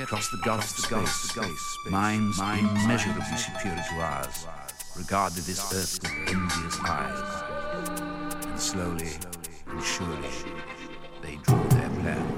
across the gulf of space, space, minds immeasurably superior to ours regarded this earth with envious eyes, and slowly and surely they drew their plans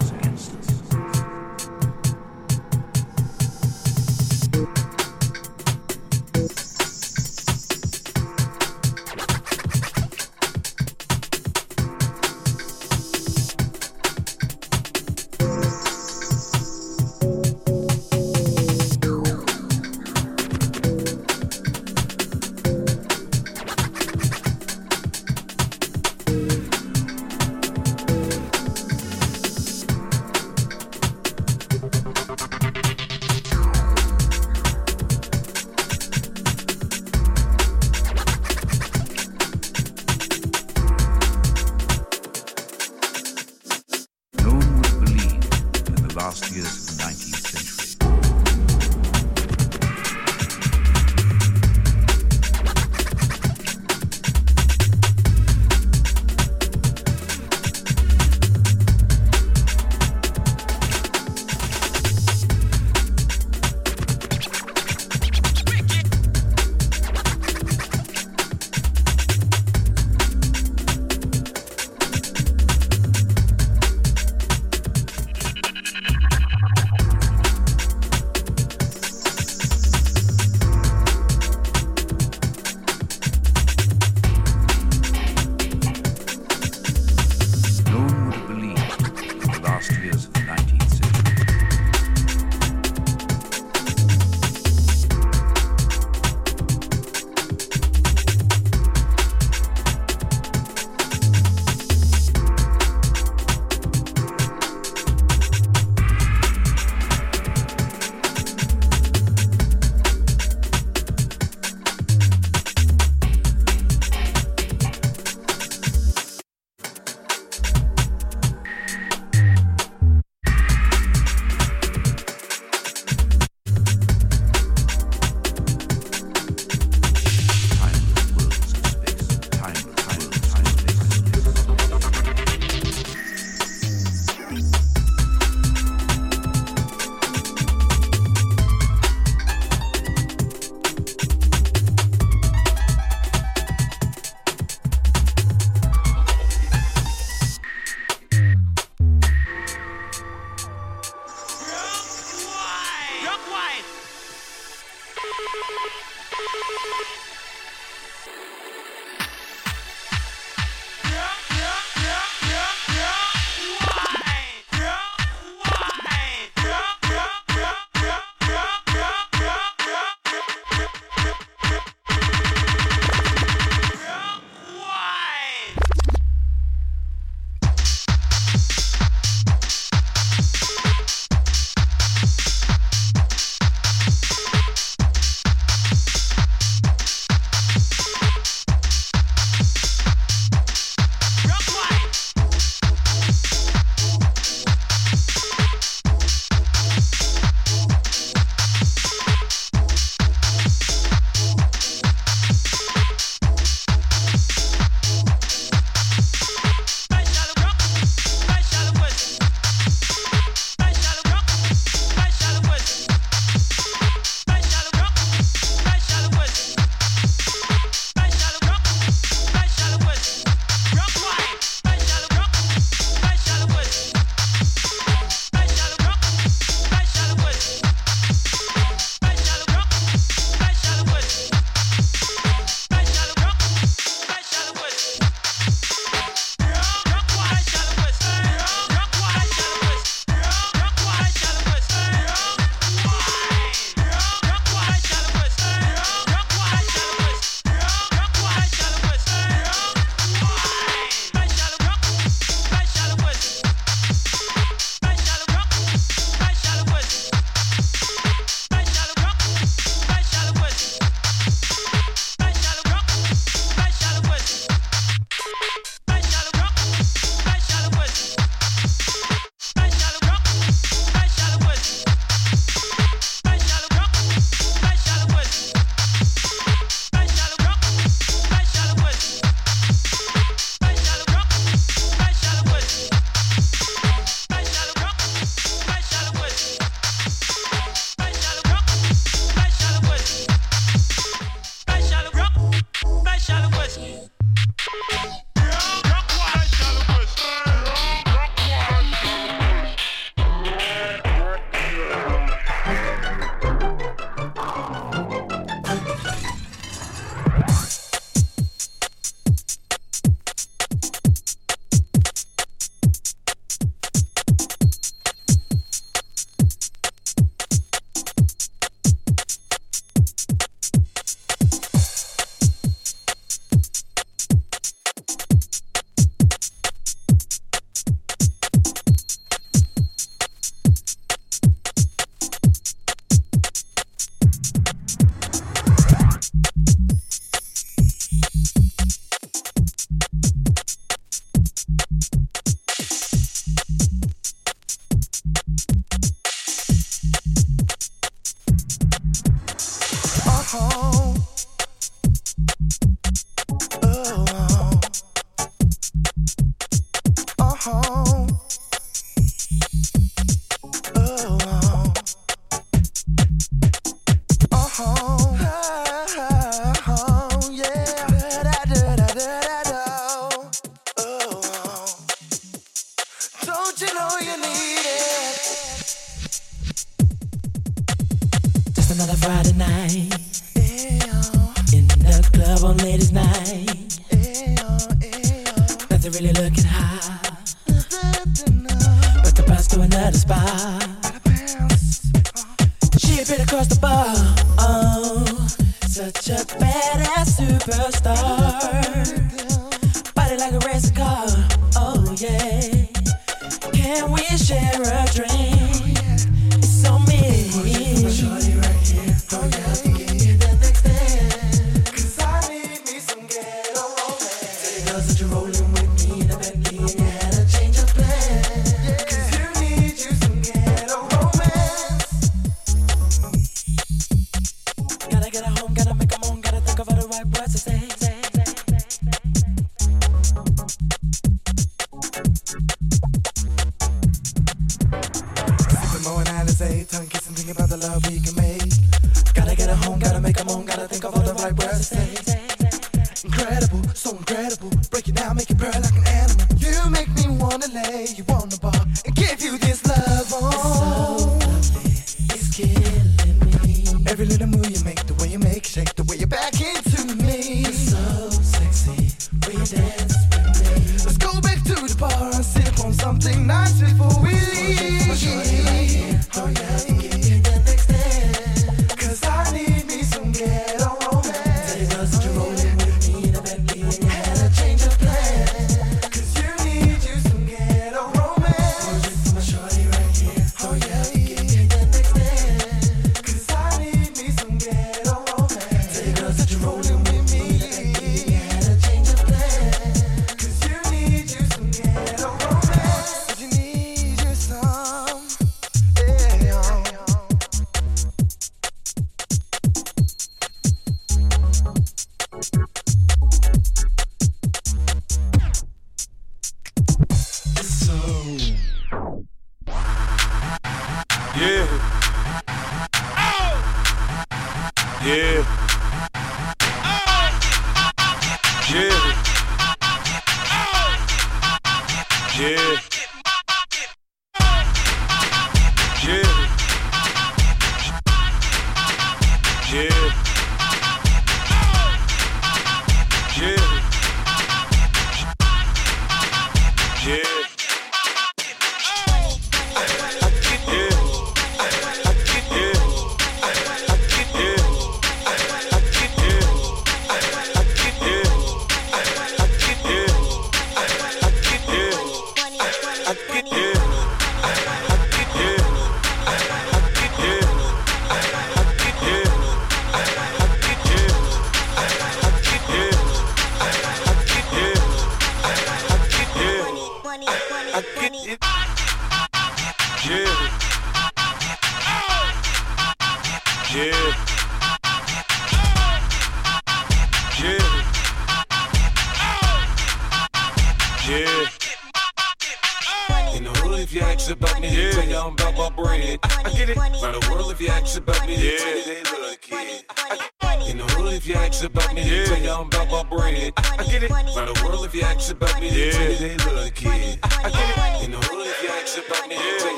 Break it down, make it burn like an animal. You make me wanna lay you on the bar and give you this love. Oh.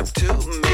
up to me.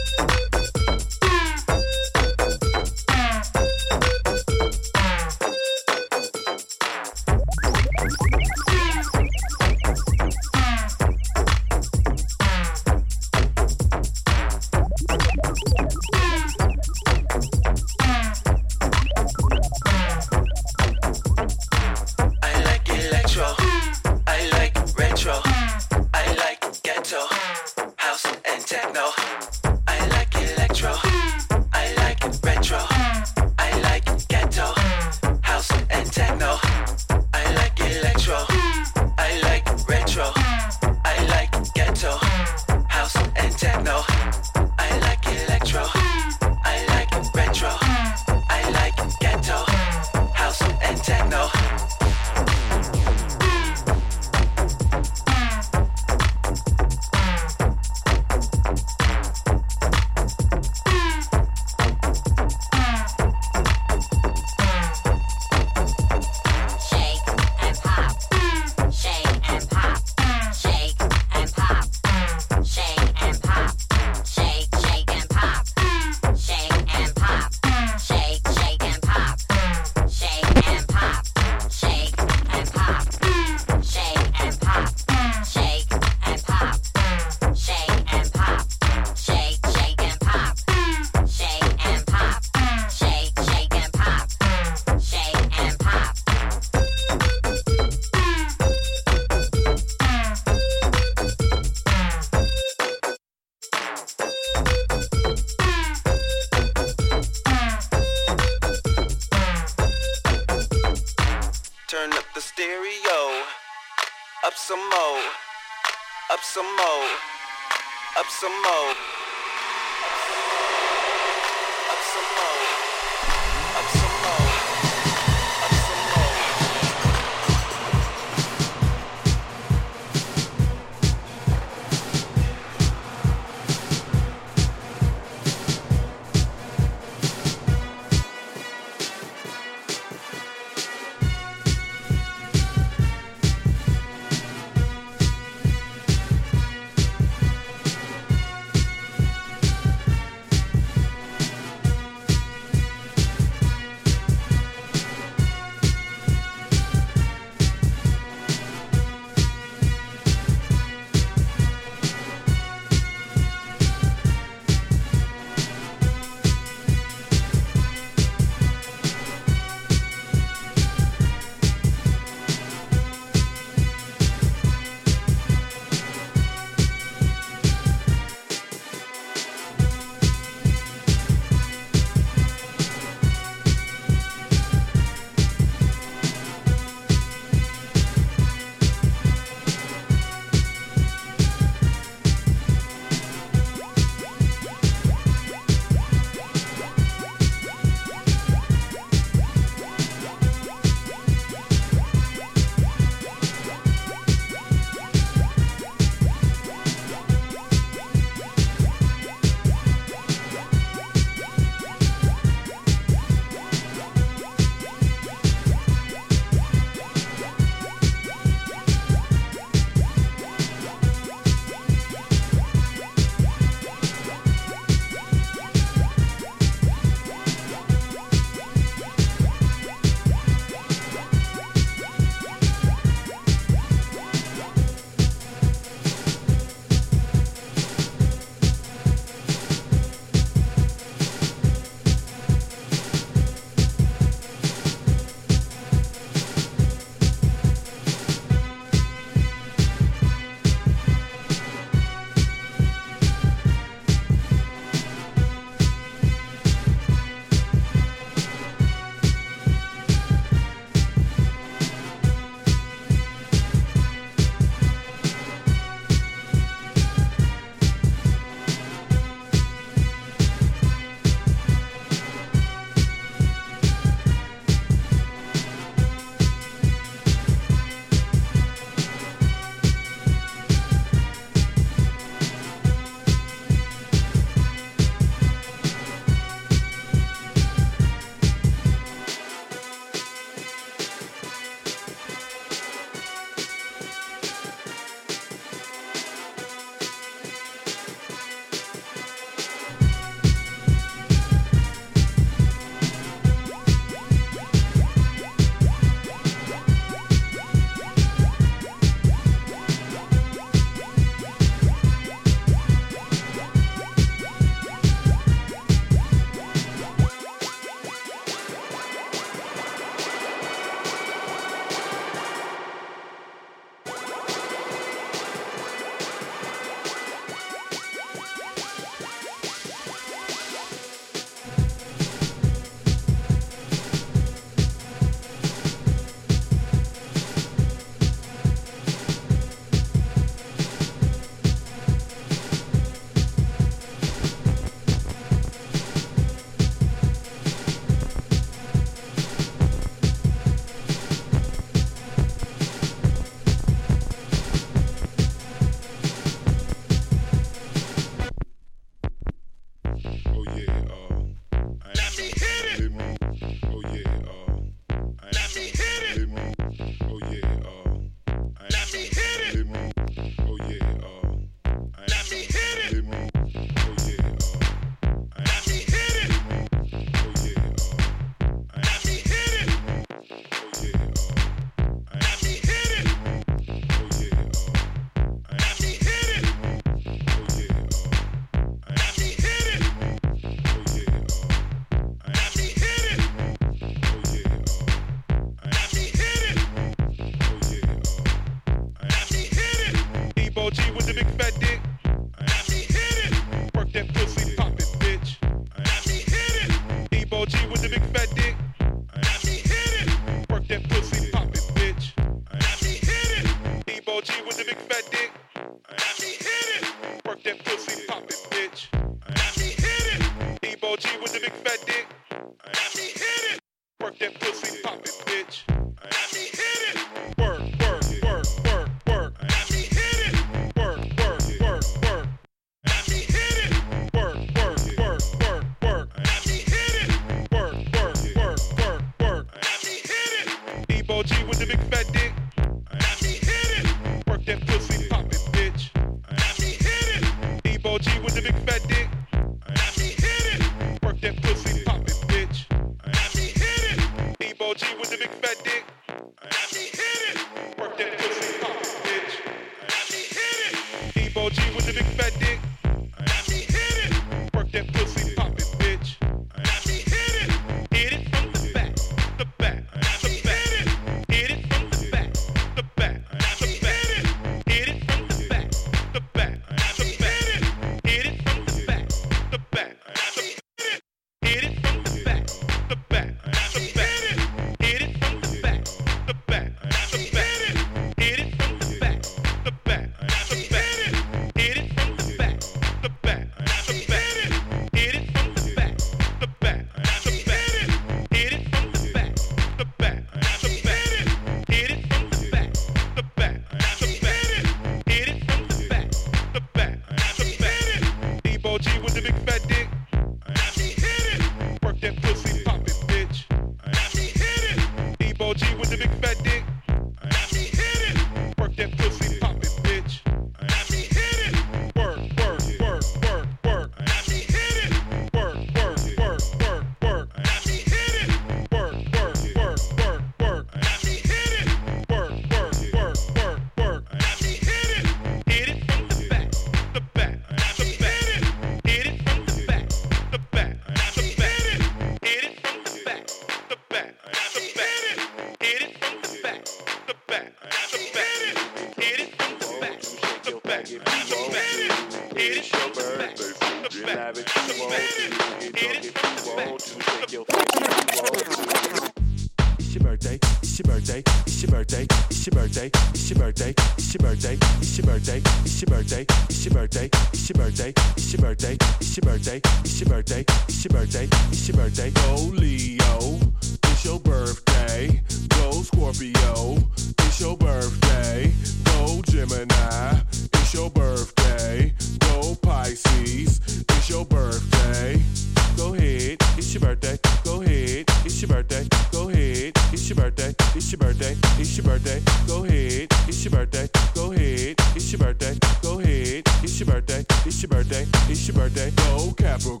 It's your birthday. It's your birthday. Go ahead. It's your birthday. Go ahead. It's your birthday. Go ahead. It's your birthday. It's your birthday. It's your birthday. Go Capricorn.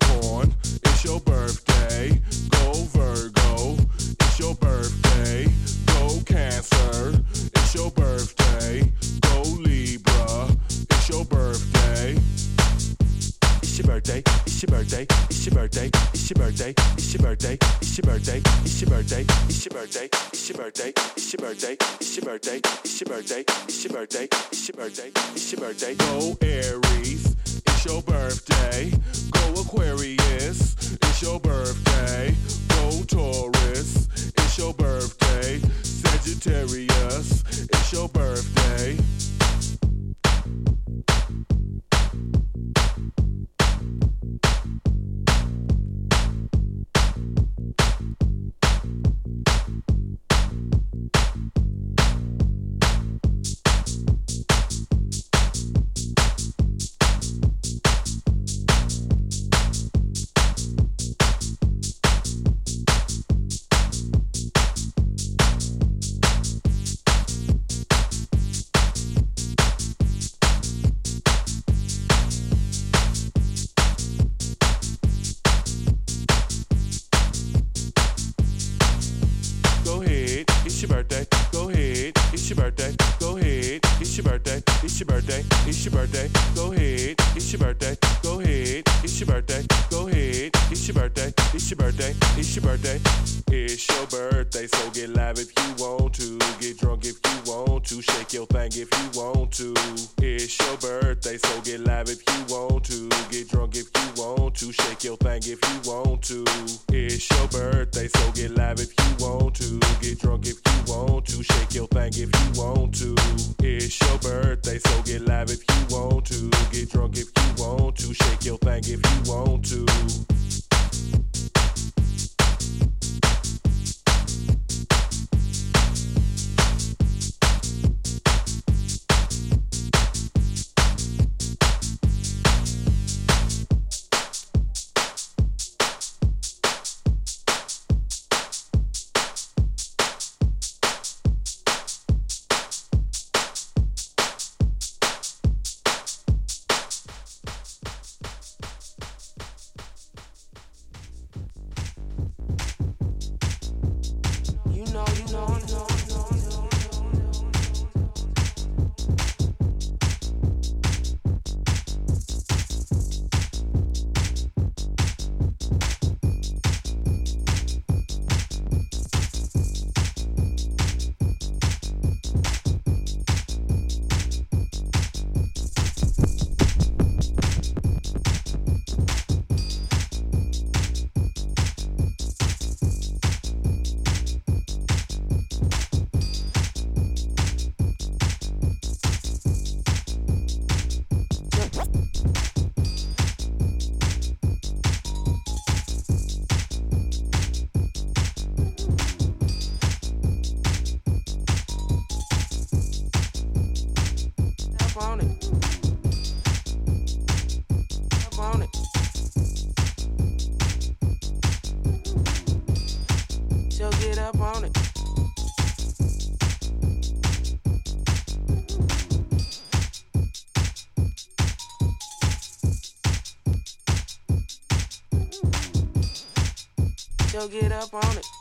birthday, go ahead. It's your birthday, go ahead. It's your birthday. It's your birthday. It's your birthday. Go ahead. It's your birthday. Go ahead. It's your birthday. Go ahead. It's your birthday. It's your birthday. It's your birthday. It's your birthday, so get live if you want to. Get drunk if you want to. Shake your thing if you want to. It's your birthday, so get live if you want to. Get drunk if you want to. Shake your thing if you want to. It's your birthday, so get live if you want to. Get drunk if you want to. Shake your thing if you want to. It's your birthday, so get live if you want to. Get drunk if you want to. Shake your thing if you want to. Get up on it.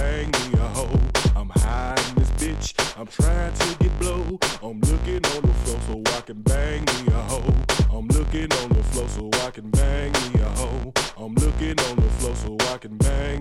Bang me a hoe. I'm high this bitch. I'm trying to get blow. I'm looking on the floor so I can bang me a hoe. I'm looking on the floor so I can bang me a hoe. I'm looking on the floor so I can bang